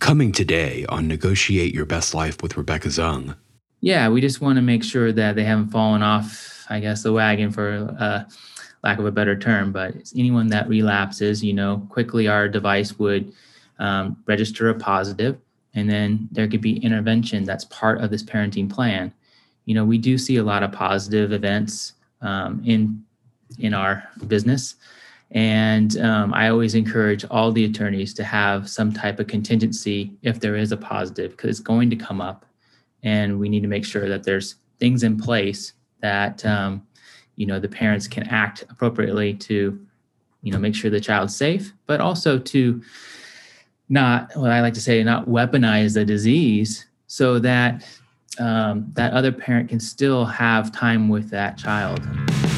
Coming today on Negotiate Your Best Life with Rebecca Zung. Yeah, we just want to make sure that they haven't fallen off, I guess, the wagon for uh, lack of a better term. But anyone that relapses, you know, quickly our device would um, register a positive, and then there could be intervention that's part of this parenting plan. You know, we do see a lot of positive events um, in in our business. And um, I always encourage all the attorneys to have some type of contingency if there is a positive, because it's going to come up. And we need to make sure that there's things in place that um, you know the parents can act appropriately to you know make sure the child's safe, but also to not what I like to say, not weaponize the disease so that um, that other parent can still have time with that child.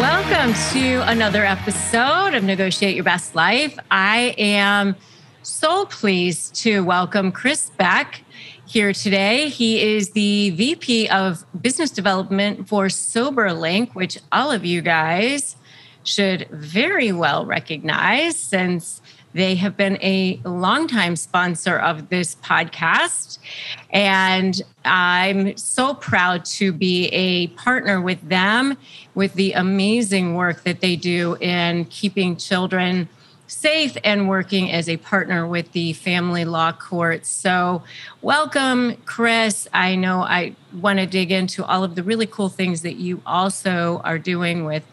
Welcome to another episode of Negotiate Your Best Life. I am so pleased to welcome Chris Beck here today. He is the VP of Business Development for SoberLink, which all of you guys should very well recognize since they have been a longtime sponsor of this podcast. And I'm so proud to be a partner with them with the amazing work that they do in keeping children safe and working as a partner with the family law courts. So, welcome, Chris. I know I want to dig into all of the really cool things that you also are doing with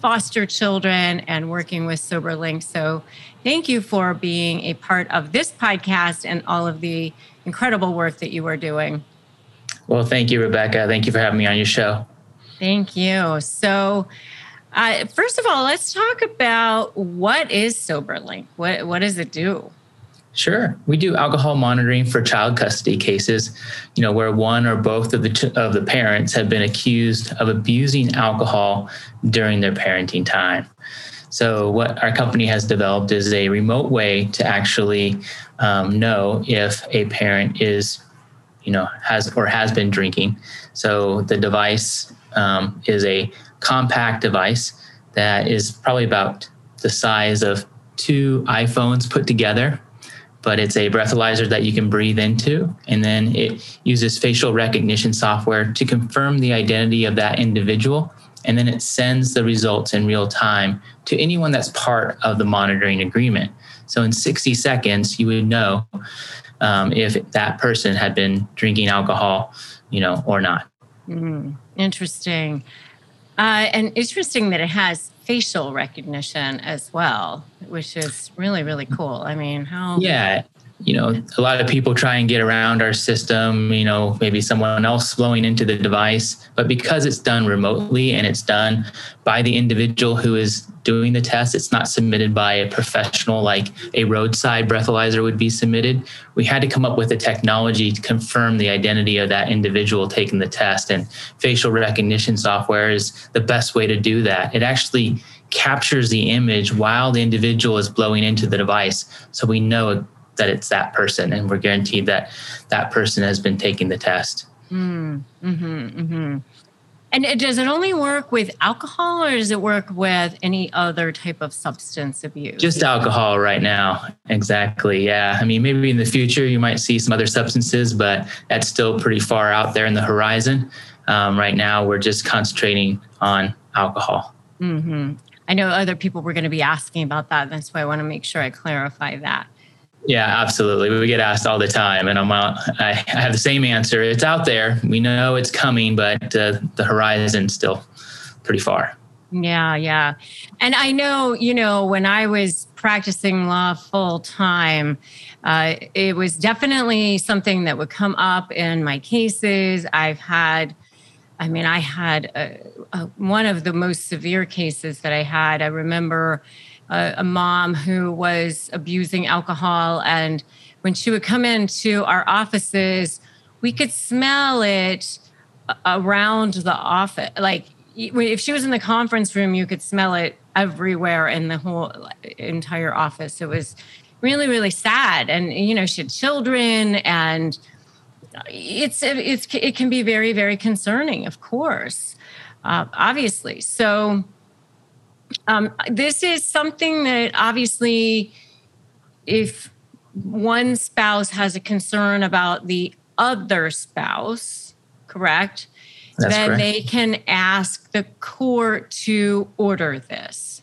foster children and working with SoberLink. So, thank you for being a part of this podcast and all of the incredible work that you are doing. Well, thank you, Rebecca. Thank you for having me on your show. Thank you. So, uh, first of all, let's talk about what is SoberLink. What what does it do? Sure, we do alcohol monitoring for child custody cases. You know where one or both of the t- of the parents have been accused of abusing alcohol during their parenting time. So, what our company has developed is a remote way to actually um, know if a parent is, you know, has or has been drinking. So, the device um, is a compact device that is probably about the size of two iPhones put together, but it's a breathalyzer that you can breathe into. And then it uses facial recognition software to confirm the identity of that individual. And then it sends the results in real time to anyone that's part of the monitoring agreement. So in 60 seconds, you would know um, if that person had been drinking alcohol, you know, or not. Mm, interesting. Uh, and interesting that it has facial recognition as well, which is really, really cool. I mean, how. Yeah. You know, a lot of people try and get around our system, you know, maybe someone else flowing into the device. But because it's done remotely and it's done by the individual who is doing the test, it's not submitted by a professional like a roadside breathalyzer would be submitted. We had to come up with a technology to confirm the identity of that individual taking the test. And facial recognition software is the best way to do that. It actually captures the image while the individual is blowing into the device. So we know that it's that person and we're guaranteed that that person has been taking the test. Mm, mm-hmm, mm-hmm. And does it only work with alcohol or does it work with any other type of substance abuse? Just alcohol right now. Exactly. Yeah. I mean, maybe in the future you might see some other substances, but that's still pretty far out there in the horizon. Um, right now, we're just concentrating on alcohol. Mm-hmm. I know other people were going to be asking about that. That's why I want to make sure I clarify that. Yeah, absolutely. We get asked all the time, and I'm out, I have the same answer. It's out there. We know it's coming, but uh, the horizon's still pretty far. Yeah, yeah. And I know, you know, when I was practicing law full time, Uh, it was definitely something that would come up in my cases. I've had, I mean, I had a, a, one of the most severe cases that I had. I remember a, a mom who was abusing alcohol, and when she would come into our offices, we could smell it around the office. Like if she was in the conference room, you could smell it everywhere in the whole entire office. It was really really sad and you know she had children and it's it's it can be very very concerning of course uh, obviously so um, this is something that obviously if one spouse has a concern about the other spouse correct That's then correct. they can ask the court to order this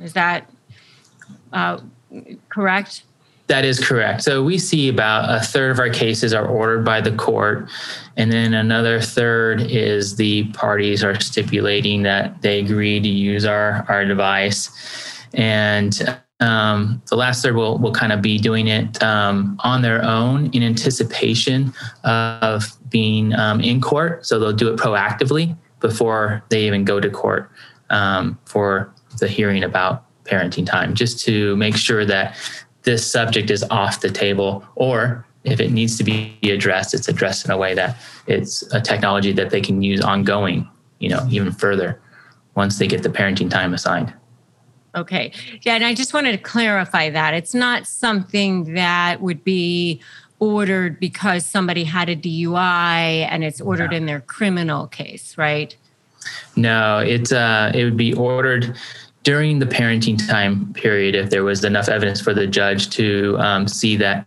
is that uh, correct? That is correct. So we see about a third of our cases are ordered by the court, and then another third is the parties are stipulating that they agree to use our our device, and um, the last third will will kind of be doing it um, on their own in anticipation of being um, in court. So they'll do it proactively before they even go to court um, for the hearing about parenting time, just to make sure that this subject is off the table, or if it needs to be addressed, it's addressed in a way that it's a technology that they can use ongoing, you know, even further once they get the parenting time assigned. Okay. Yeah. And I just wanted to clarify that it's not something that would be ordered because somebody had a DUI and it's ordered in their criminal case, right? No, it's uh, it would be ordered during the parenting time period if there was enough evidence for the judge to um, see that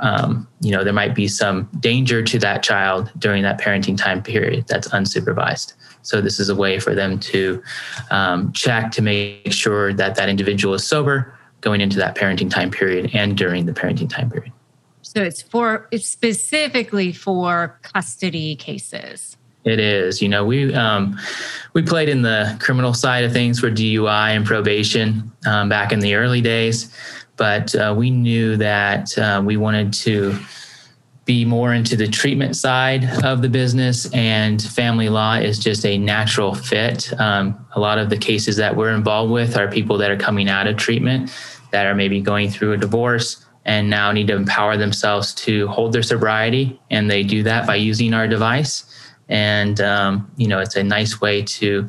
um, you know there might be some danger to that child during that parenting time period that's unsupervised. So this is a way for them to um, check to make sure that that individual is sober going into that parenting time period and during the parenting time period. So it's for it's specifically for custody cases it is. You know, we um, we played in the criminal side of things for DUI and probation um, back in the early days, but uh, we knew that uh, we wanted to be more into the treatment side of the business, and family law is just a natural fit. Um, a lot of the cases that we're involved with are people that are coming out of treatment that are maybe going through a divorce and now need to empower themselves to hold their sobriety, and they do that by using our device and um, you know it's a nice way to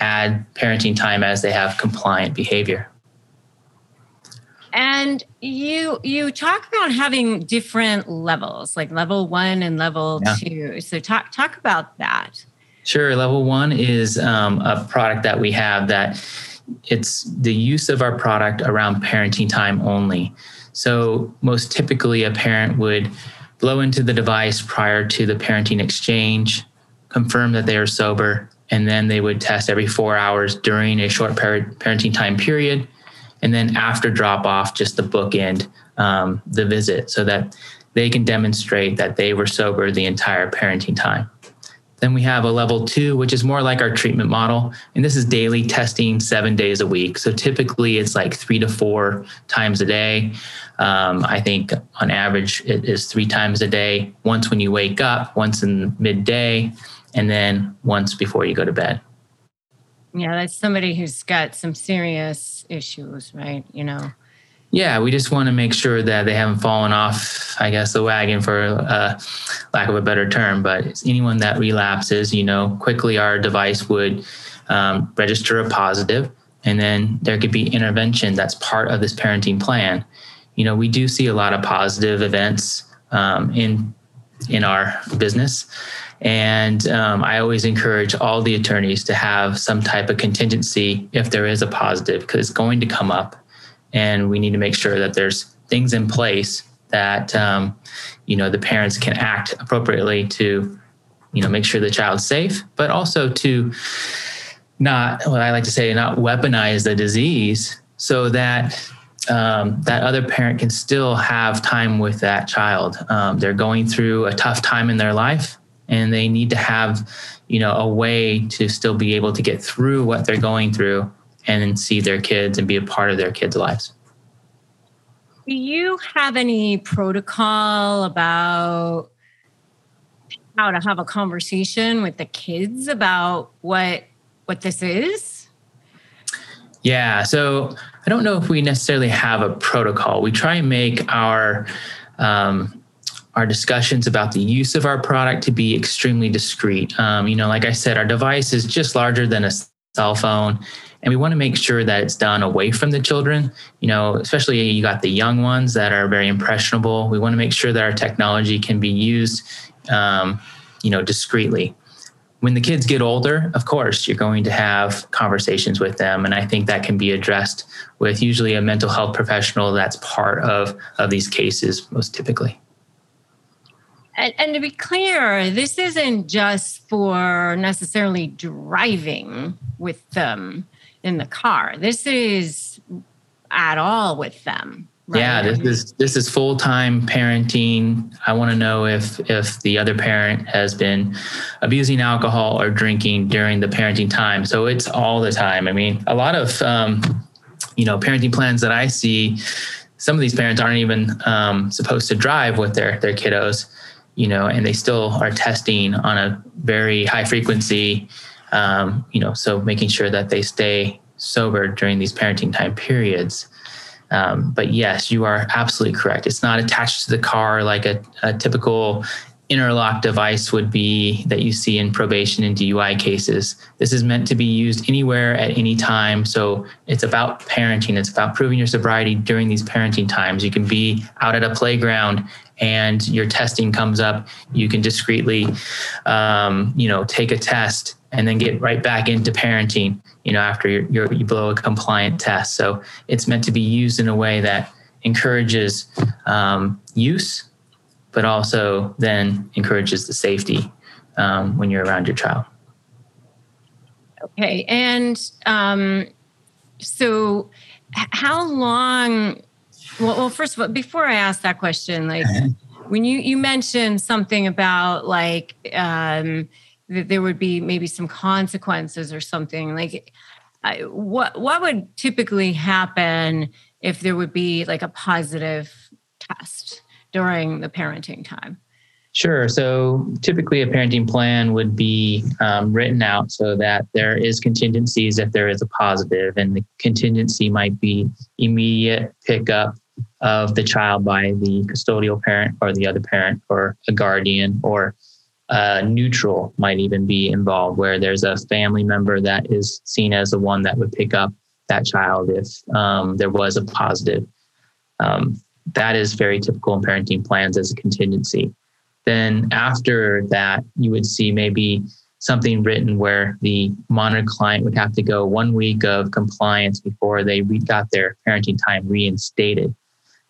add parenting time as they have compliant behavior. And you you talk about having different levels like level one and level yeah. two. So talk talk about that. Sure. Level one is um, a product that we have that it's the use of our product around parenting time only. So most typically a parent would blow into the device prior to the parenting exchange confirm that they are sober, and then they would test every four hours during a short parenting time period. And then after drop off, just the bookend um, the visit so that they can demonstrate that they were sober the entire parenting time. Then we have a level two, which is more like our treatment model. And this is daily testing seven days a week. So typically it's like three to four times a day. Um, I think on average it is three times a day, once when you wake up, once in midday, and then once before you go to bed. Yeah, that's somebody who's got some serious issues, right? You know. Yeah, we just want to make sure that they haven't fallen off, I guess, the wagon for uh, lack of a better term. But anyone that relapses, you know, quickly our device would um, register a positive, and then there could be intervention that's part of this parenting plan. You know, we do see a lot of positive events um, in in our business. And um, I always encourage all the attorneys to have some type of contingency if there is a positive, because it's going to come up. And we need to make sure that there's things in place that um, you know the parents can act appropriately to you know make sure the child's safe, but also to not what I like to say, not weaponize the disease so that um, that other parent can still have time with that child. Um, they're going through a tough time in their life and they need to have you know a way to still be able to get through what they're going through and see their kids and be a part of their kids lives Do you have any protocol about how to have a conversation with the kids about what what this is? Yeah, so I don't know if we necessarily have a protocol. We try and make our um, our discussions about the use of our product to be extremely discreet. Um, you know, like I said, our device is just larger than a cell phone, and we want to make sure that it's done away from the children. You know, especially you got the young ones that are very impressionable. We want to make sure that our technology can be used, um, you know, discreetly when the kids get older, of course, you're going to have conversations with them. And I think that can be addressed with usually a mental health professional that's part of, of these cases, most typically. And, and to be clear, this isn't just for necessarily driving with them in the car. This is at all with them. Right. Yeah, this is this is full time parenting. I want to know if if the other parent has been abusing alcohol or drinking during the parenting time. So it's all the time. I mean, a lot of um, you know parenting plans that I see, some of these parents aren't even um, supposed to drive with their their kiddos, you know, and they still are testing on a very high frequency. Um, you know, so making sure that they stay sober during these parenting time periods. Um, but yes, you are absolutely correct. It's not attached to the car like a, a typical interlock device would be that you see in probation and DUI cases. This is meant to be used anywhere at any time. So it's about parenting. It's about proving your sobriety during these parenting times. You can be out at a playground and your testing comes up. You can discreetly, um, you know, take a test and then get right back into parenting you know after you're, you're, you blow a compliant test. So it's meant to be used in a way that encourages um, use but also then encourages the safety um, when you're around your child. Okay and um, so how long well, well first of all before i ask that question like when you you mentioned something about like um, that there would be maybe some consequences or something like I, what what would typically happen if there would be like a positive test during the parenting time Sure. So typically, a parenting plan would be um, written out so that there is contingencies if there is a positive, and the contingency might be immediate pickup of the child by the custodial parent or the other parent or a guardian or uh, neutral might even be involved, where there's a family member that is seen as the one that would pick up that child if um, there was a positive. Um, that is very typical in parenting plans as a contingency. Then after that, you would see maybe something written where the monitored client would have to go one week of compliance before they got their parenting time reinstated.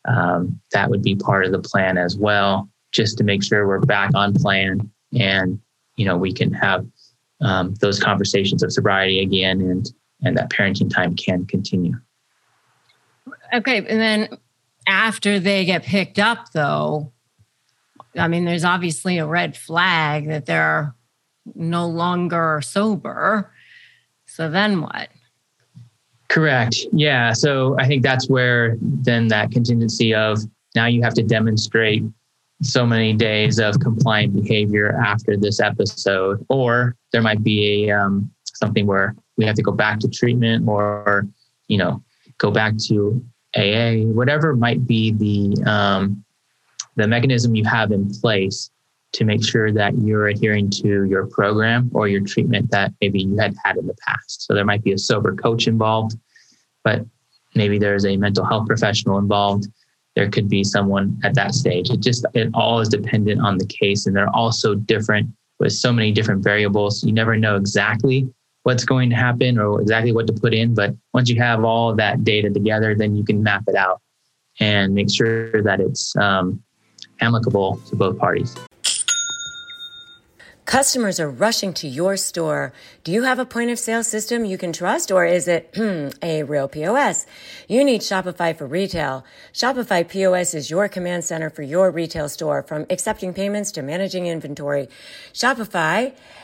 Um, that would be part of the plan as well, just to make sure we're back on plan and you know we can have um, those conversations of sobriety again and and that parenting time can continue. Okay and then after they get picked up though i mean there's obviously a red flag that they're no longer sober. So then what? Correct. Yeah so i think that's where then that contingency of now you have to demonstrate so many days of compliant behavior after this episode, or there might be a um, something where we have to go back to treatment, or you know, go back to AA, whatever might be the um, the mechanism you have in place to make sure that you're adhering to your program or your treatment that maybe you had had in the past. So there might be a sober coach involved, but maybe there's a mental health professional involved there could be someone at that stage. It just, it all is dependent on the case. And they're all so different with so many different variables. You never know exactly what's going to happen or exactly what to put in. But once you have all that data together, then you can map it out and make sure that it's um, amicable to both parties. Customers are rushing to your store. Do you have a point of sale system you can trust or is it a real POS? You need Shopify for retail. Shopify POS is your command center for your retail store from accepting payments to managing inventory. Shopify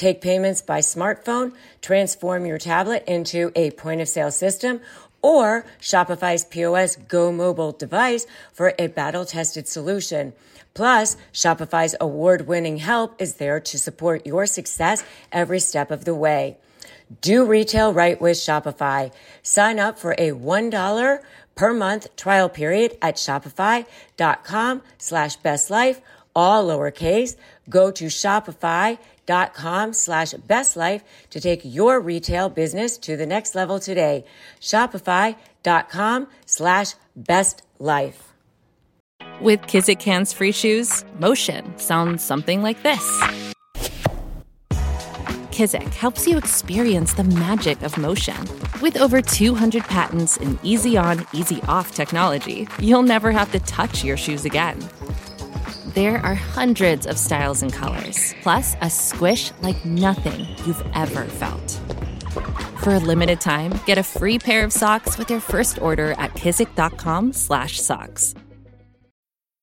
Take payments by smartphone, transform your tablet into a point of sale system, or Shopify's POS Go mobile device for a battle tested solution. Plus, Shopify's award winning help is there to support your success every step of the way. Do retail right with Shopify. Sign up for a $1 per month trial period at shopify.com slash best life, all lowercase. Go to Shopify dot com slash best life to take your retail business to the next level today. Shopify.com slash best life. With Kizik hands free shoes, motion sounds something like this. Kizik helps you experience the magic of motion. With over 200 patents and easy on, easy off technology, you'll never have to touch your shoes again. There are hundreds of styles and colors, plus a squish like nothing you've ever felt. For a limited time, get a free pair of socks with your first order at kizik.com/socks.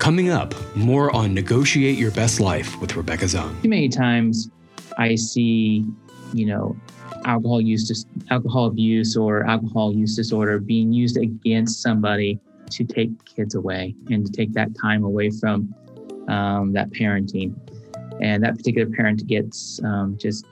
Coming up, more on Negotiate Your Best Life with Rebecca Zung. Too many times I see, you know, alcohol use, alcohol abuse or alcohol use disorder being used against somebody to take kids away and to take that time away from um, that parenting. And that particular parent gets um, just,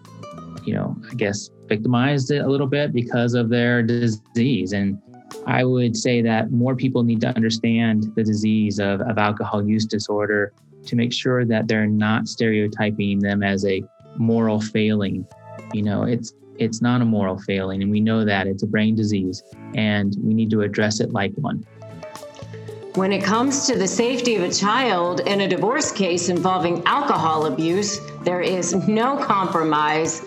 you know, I guess victimized a little bit because of their disease. And I would say that more people need to understand the disease of, of alcohol use disorder to make sure that they're not stereotyping them as a moral failing. You know, it's it's not a moral failing, and we know that it's a brain disease, and we need to address it like one. When it comes to the safety of a child in a divorce case involving alcohol abuse, there is no compromise.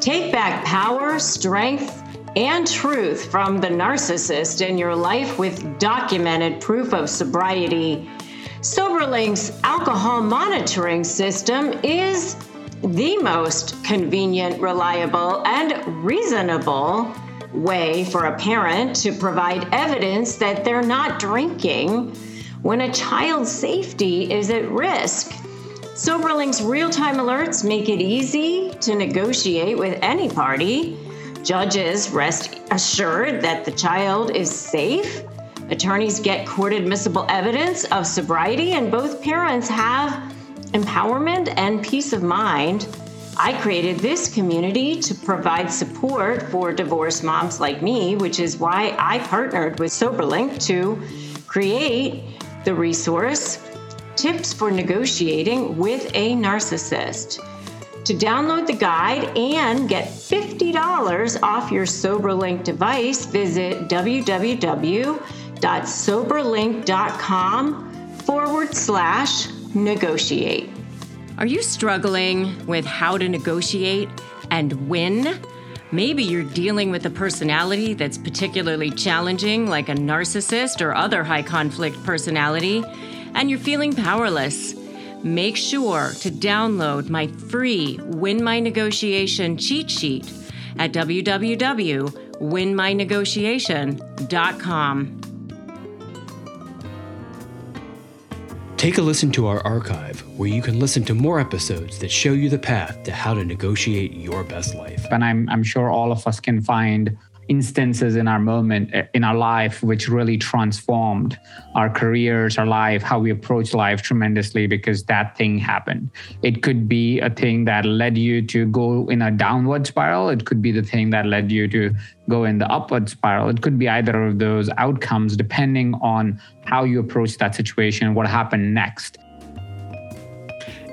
Take back power, strength, and truth from the narcissist in your life with documented proof of sobriety. SoberLink's alcohol monitoring system is the most convenient, reliable, and reasonable way for a parent to provide evidence that they're not drinking when a child's safety is at risk. SoberLink's real time alerts make it easy to negotiate with any party Judges rest assured that the child is safe. Attorneys get court admissible evidence of sobriety, and both parents have empowerment and peace of mind. I created this community to provide support for divorced moms like me, which is why I partnered with SoberLink to create the resource Tips for Negotiating with a Narcissist. To download the guide and get $50 off your SoberLink device, visit www.soberlink.com forward slash negotiate. Are you struggling with how to negotiate and win? Maybe you're dealing with a personality that's particularly challenging, like a narcissist or other high conflict personality, and you're feeling powerless. Make sure to download my free Win My Negotiation cheat sheet at www.winmynegotiation.com. Take a listen to our archive where you can listen to more episodes that show you the path to how to negotiate your best life. And I'm, I'm sure all of us can find instances in our moment eh, in our life which really transformed our careers our life how we approach life tremendously because that thing happened. It could be a thing that led you to go in a downward spiral. It could be the thing that led you to go in the upward spiral. It could be either of those outcomes depending on how you approach that situation what happened next.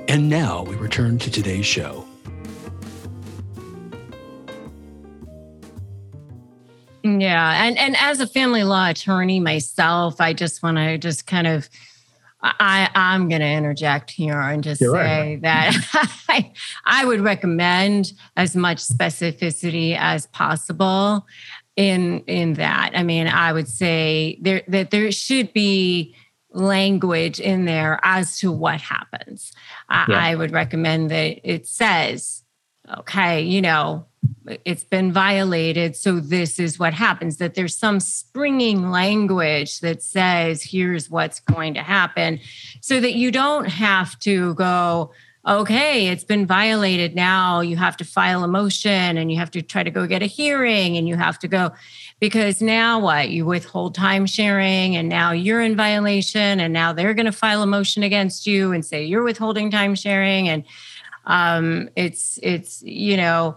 And now we return to today's show Yeah, and and as a family law attorney myself, I just want to just kind of I I'm going to interject here and just You're say right. that I I would recommend as much specificity as possible in in that. I mean, I would say there that there should be language in there as to what happens. I, yeah. I would recommend that it says, okay, you know, it's been violated so this is what happens that there's some springing language that says here's what's going to happen so that you don't have to go okay it's been violated. Now you have to file a motion and you have to try to go get a hearing and you have to go because now what? You withhold time sharing and now you're in violation and now they're going to file a motion against you and say you're withholding time sharing and um, it's it's you know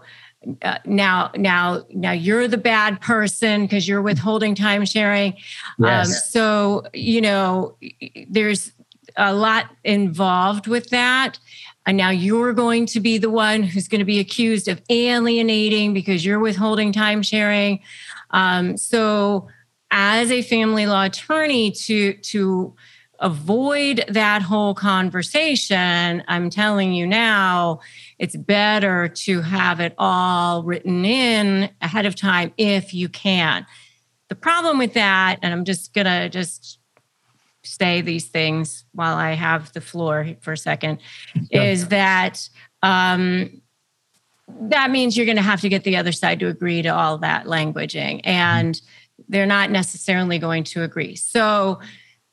uh, now now now you're the bad person because you're withholding time sharing. Um, yes. um, so you know there's a lot involved with that. And now you're going to be the one who's going to be accused of alienating because you're withholding time sharing. Um, so as a family law attorney to to avoid that whole conversation i'm telling you now it's better to have it all written in ahead of time if you can. The problem with that, and I'm just going to just say these things while I have the floor for a second, yeah. is that um, that means you're going to have to get the other side to agree to all that languaging, and they're not necessarily going to agree. So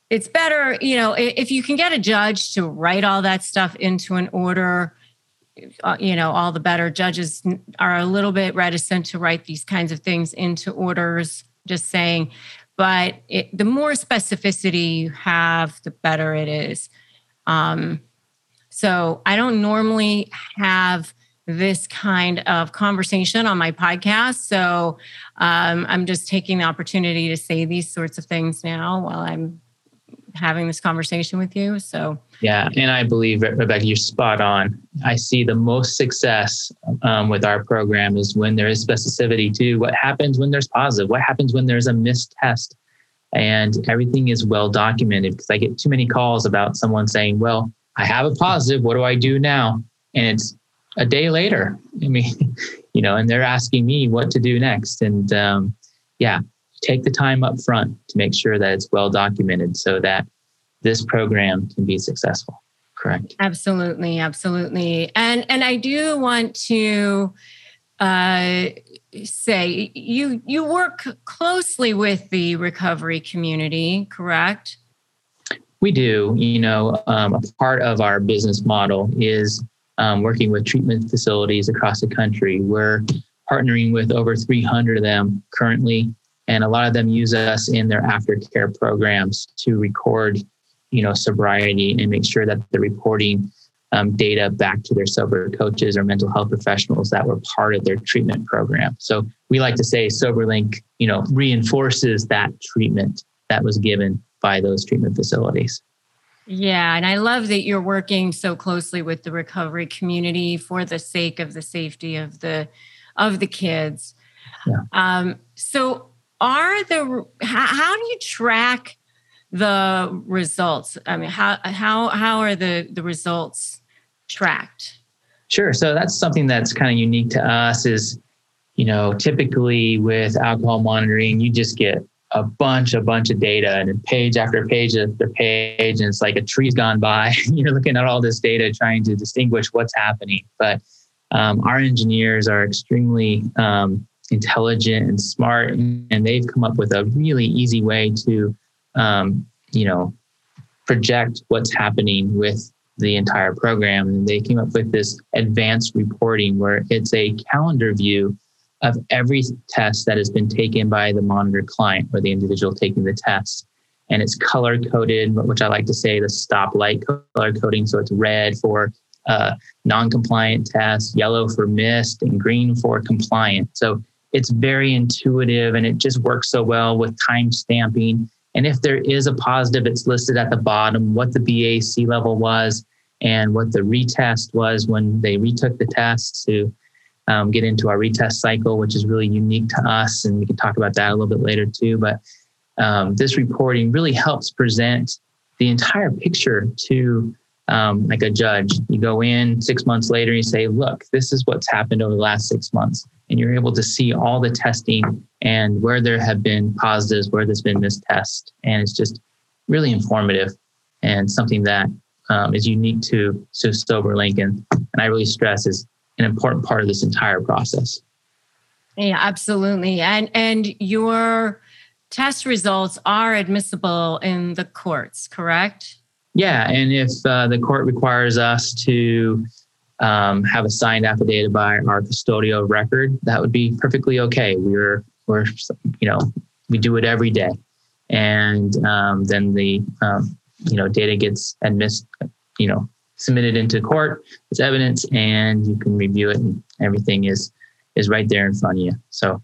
it's better, you know, if you can get a judge to write all that stuff into an order you know, all the better. Judges are a little bit reticent to write these kinds of things into orders, just saying. But it, the more specificity you have, the better it is. Um, so I don't normally have this kind of conversation on my podcast. So um, I'm just taking the opportunity to say these sorts of things now while I'm having this conversation with you. So, yeah. And I believe, Rebecca, you're spot on. I see the most success um, with our program is when there is specificity to what happens when there's positive, what happens when there's a missed test. And everything is well documented because I get too many calls about someone saying, Well, I have a positive. What do I do now? And it's a day later. I mean, you know, and they're asking me what to do next. And um, yeah, take the time up front to make sure that it's well documented so that this program can be successful. Correct. Absolutely absolutely. And and i do want to uh, say you you work closely with the recovery community correct? We do. You know um, a part of our business model is um, working with treatment facilities across the country. We're partnering with over 300 of them currently and a lot of them use us in their aftercare programs to record you know sobriety and make sure that they're reporting um, data back to their sober coaches or mental health professionals that were part of their treatment program so we like to say soberlink you know reinforces that treatment that was given by those treatment facilities yeah, and I love that you're working so closely with the recovery community for the sake of the safety of the of the kids. Yeah. Um, so are the how, how do you track the results? I mean, how how how are the the results tracked? Sure. So that's something that's kind of unique to us. Is you know typically with alcohol monitoring, you just get a bunch, a bunch of data, and page after page after page, and it's like a tree's gone by. You're looking at all this data, trying to distinguish what's happening. But um, our engineers are extremely um, intelligent and smart, and they've come up with a really easy way to, um, you know, project what's happening with the entire program. And they came up with this advanced reporting where it's a calendar view of every test that has been taken by the monitor client or the individual taking the test. And it's color coded, which I like to say the stoplight color coding. So it's red for uh, non compliant tests, yellow for missed, and green for compliant. So it's very intuitive and it just works so well with time stamping. And if there is a positive, it's listed at the bottom what the BAC level was and what the retest was when they retook the test to um, get into our retest cycle, which is really unique to us. And we can talk about that a little bit later too. But um, this reporting really helps present the entire picture to um, like a judge. You go in six months later and you say, look, this is what's happened over the last six months. And you're able to see all the testing and where there have been positives, where there's been missed tests. And it's just really informative and something that um, is unique to, to SoberLink. And I really stress is an important part of this entire process. Yeah, absolutely. And and your test results are admissible in the courts, correct? Yeah, and if uh, the court requires us to um, have a signed affidavit by our custodial record, that would be perfectly okay. We're we're you know we do it every day, and um, then the um, you know data gets admissed, you know submitted into court as evidence, and you can review it, and everything is is right there in front of you. So,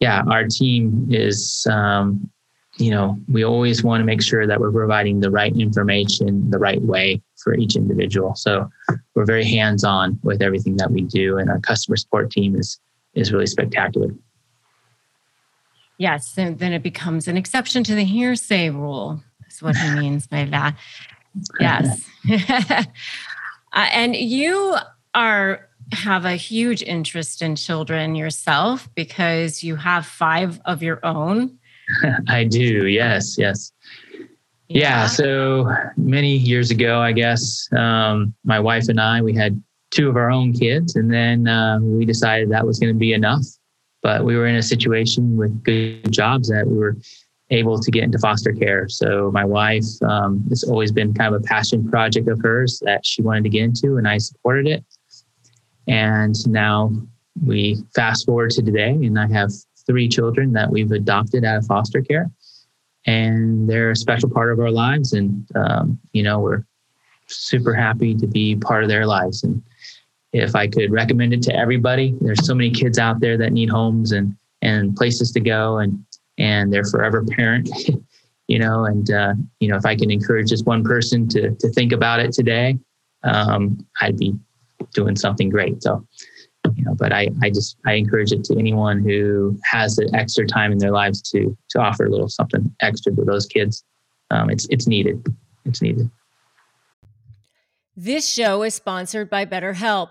yeah, our team is um, you know, we always want to make sure that we're providing the right information the right way for each individual. So we're very hands-on with everything that we do, and our customer support team is is really spectacular. Yes, and then it becomes an exception to the hearsay rule. That's what he means by that. Yes, uh, and you are have a huge interest in children yourself because you have five of your own I do. Yes. Yes. Yeah. yeah. So many years ago, I guess, um, my wife and I, we had two of our own kids, and then uh, we decided that was going to be enough. But we were in a situation with good jobs that we were able to get into foster care. So my wife, um, it's always been kind of a passion project of hers that she wanted to get into, and I supported it. And now we fast forward to today, and I have three children that we've adopted out of foster care, and they're a special part of our lives. And um, you know, we're super happy to be part of their lives. And if I could recommend it to everybody, there's so many kids out there that need homes and and places to go, and and they're forever parent. you know, and uh, you know, if I can encourage just one person to to think about it today, um, I'd be doing something great. So know but i i just i encourage it to anyone who has the extra time in their lives to to offer a little something extra to those kids. Um, it's it's needed. It's needed. This show is sponsored by betterhelp.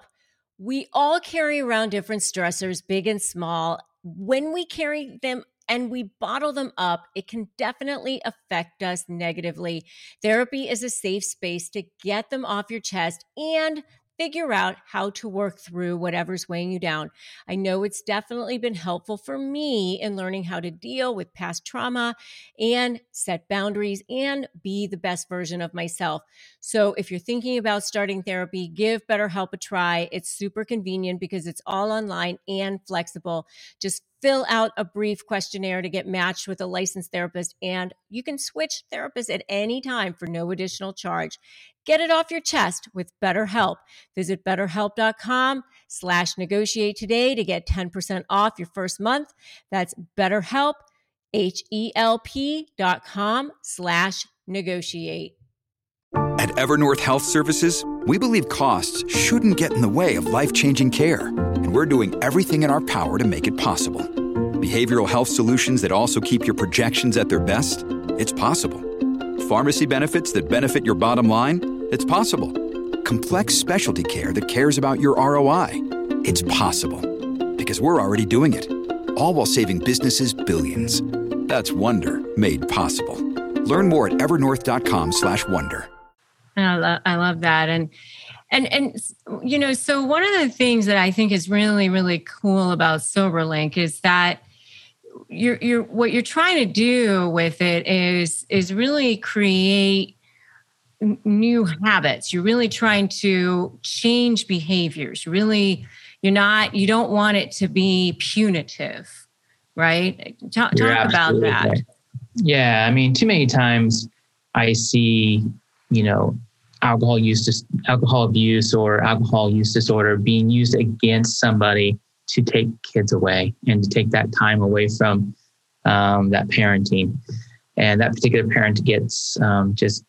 We all carry around different stressors big and small. When we carry them and we bottle them up, it can definitely affect us negatively. Therapy is a safe space to get them off your chest and figure out how to work through whatever's weighing you down. I know it's definitely been helpful for me in learning how to deal with past trauma and set boundaries and be the best version of myself. So if you're thinking about starting therapy, give BetterHelp a try. It's super convenient because it's all online and flexible. Just fill out a brief questionnaire to get matched with a licensed therapist and you can switch therapists at any time for no additional charge. Get it off your chest with BetterHelp. Visit betterhelp.com slash negotiate today to get 10% off your first month. That's betterhelp, H-E-L-P dot com slash negotiate. At Evernorth Health Services, we believe costs shouldn't get in the way of life-changing care. And we're doing everything in our power to make it possible. Behavioral health solutions that also keep your projections at their best? It's possible. Pharmacy benefits that benefit your bottom line? It's possible. Complex specialty care that cares about your ROI. It's possible. Because we're already doing it. All while saving businesses billions. That's Wonder made possible. Learn more at evernorth.com slash wonder. I love I love that and and and you know so one of the things that I think is really really cool about SoberLink is that you're you're what you're trying to do with it is is really create new habits. You're really trying to change behaviors. Really, you're not, you don't want it to be punitive, right? Talk, talk about that. Right. Yeah. I mean, too many times I see, you know, alcohol use, alcohol abuse or alcohol use disorder being used against somebody to take kids away and to take that time away from um, that parenting. And that particular parent gets um, just,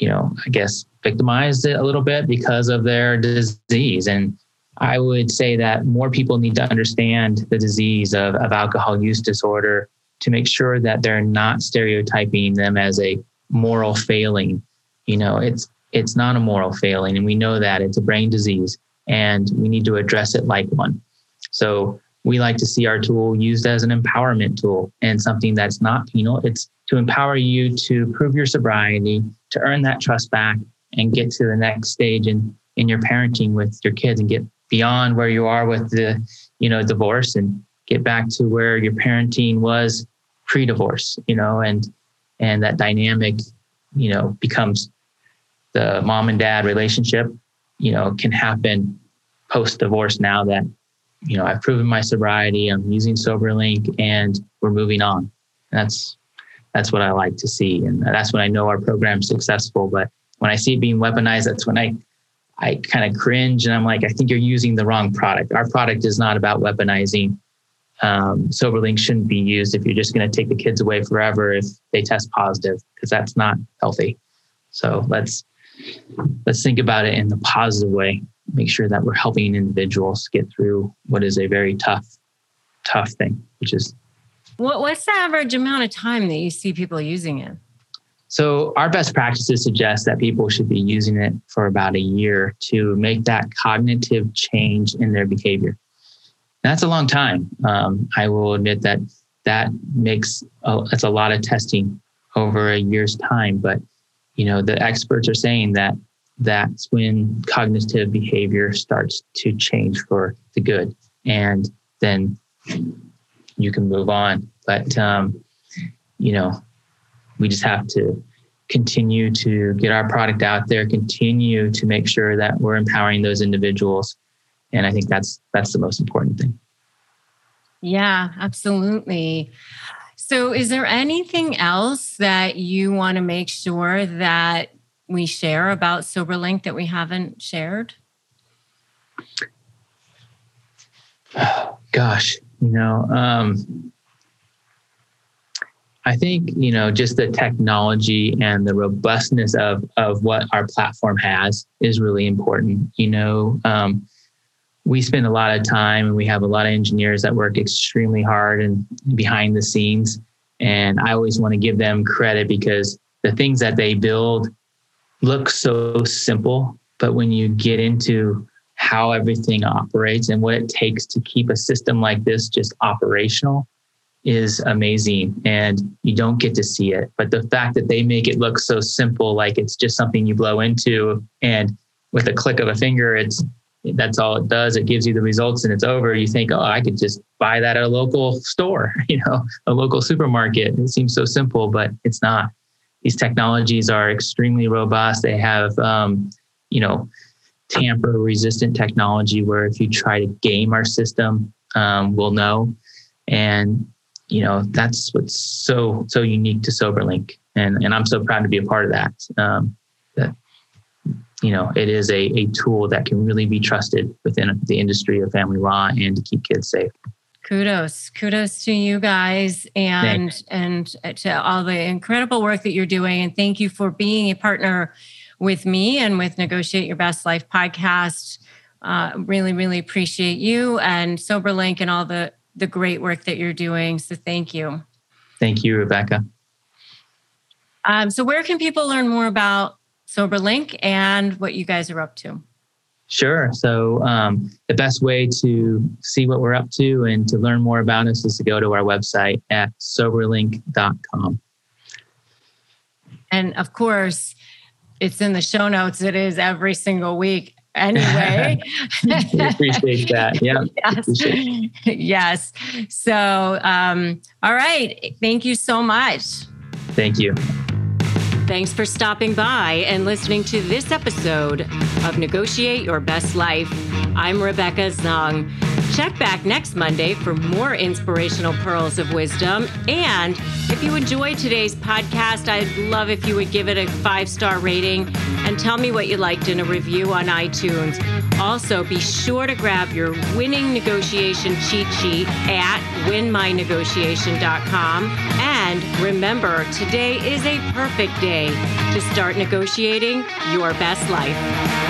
you know, I guess victimized a little bit because of their disease. And I would say that more people need to understand the disease of, of alcohol use disorder to make sure that they're not stereotyping them as a moral failing. You know, it's it's not a moral failing, and we know that it's a brain disease, and we need to address it like one. So we like to see our tool used as an empowerment tool and something that's not penal. It's to empower you to prove your sobriety, to earn that trust back, and get to the next stage in in your parenting with your kids, and get beyond where you are with the you know divorce, and get back to where your parenting was pre-divorce. You know, and and that dynamic, you know, becomes the mom and dad relationship. You know, can happen post divorce now that you know, I've proven my sobriety. I'm using SoberLink, and we're moving on. And that's that's what I like to see, and that's when I know our program's successful. But when I see it being weaponized, that's when I I kind of cringe, and I'm like, I think you're using the wrong product. Our product is not about weaponizing. Um, SoberLink shouldn't be used if you're just going to take the kids away forever if they test positive, because that's not healthy. So let's let's think about it in the positive way make sure that we're helping individuals get through what is a very tough, tough thing, which is. What, what's the average amount of time that you see people using it? So, our best practices suggest that people should be using it for about a year to make that cognitive change in their behavior. that's a long time. Um, I will admit that that makes a, that's a lot of testing over a year's time. But you know, the experts are saying that that's when cognitive behavior starts to change for the good. And then you can move on. But, um, you know, we just have to continue to get our product out there, continue to make sure that we're empowering those individuals. And I think that's that's the most important thing. Yeah, absolutely. So, is there anything else that you want to make sure that we share about SoberLink that we haven't shared? Gosh, you know, um, I think you know just the technology and the robustness of of what our platform has is really important. You know, um, we spend a lot of time and we have a lot of engineers that work extremely hard and behind the scenes. And I always want to give them credit because the things that they build look so simple, but when you get into how everything operates and what it takes to keep a system like this just operational is amazing and you don't get to see it. But the fact that they make it look so simple like it's just something you blow into and with a click of a finger it's that's all it does. It gives you the results and it's over. You think oh i could just buy that at a local store you know a local supermarket. It seems so simple but it's not. These technologies are extremely robust. They have, um, you know, tamper resistant technology where if you try to game our system, um, we'll know. And, you know, that's what's so, so unique to SoberLink. And, and I'm so proud to be a part of that. Um, that, you know, it is a, a tool that can really be trusted within the industry of family law and to keep kids safe kudos kudos to you guys and Thanks. and to all the incredible work that you're doing and thank you for being a partner with me and with negotiate your best life podcast uh, really really appreciate you and soberlink and all the the great work that you're doing so thank you thank you rebecca um, so where can people learn more about soberlink and what you guys are up to Sure. So um, the best way to see what we're up to and to learn more about us is to go to our website at soberlink.com. And of course, it's in the show notes. It is every single week anyway. appreciate that. Yeah. yes. Appreciate yes. So, um, all right. Thank you so much. Thank you. Thanks for stopping by and listening to this episode of Negotiate Your Best Life. I'm Rebecca Zung. Check back next Monday for more inspirational pearls of wisdom. And if you enjoyed today's podcast, I'd love if you would give it a five star rating and tell me what you liked in a review on iTunes. Also, be sure to grab your winning negotiation cheat sheet at winmynegotiation.com. And remember, today is a perfect day to start negotiating your best life.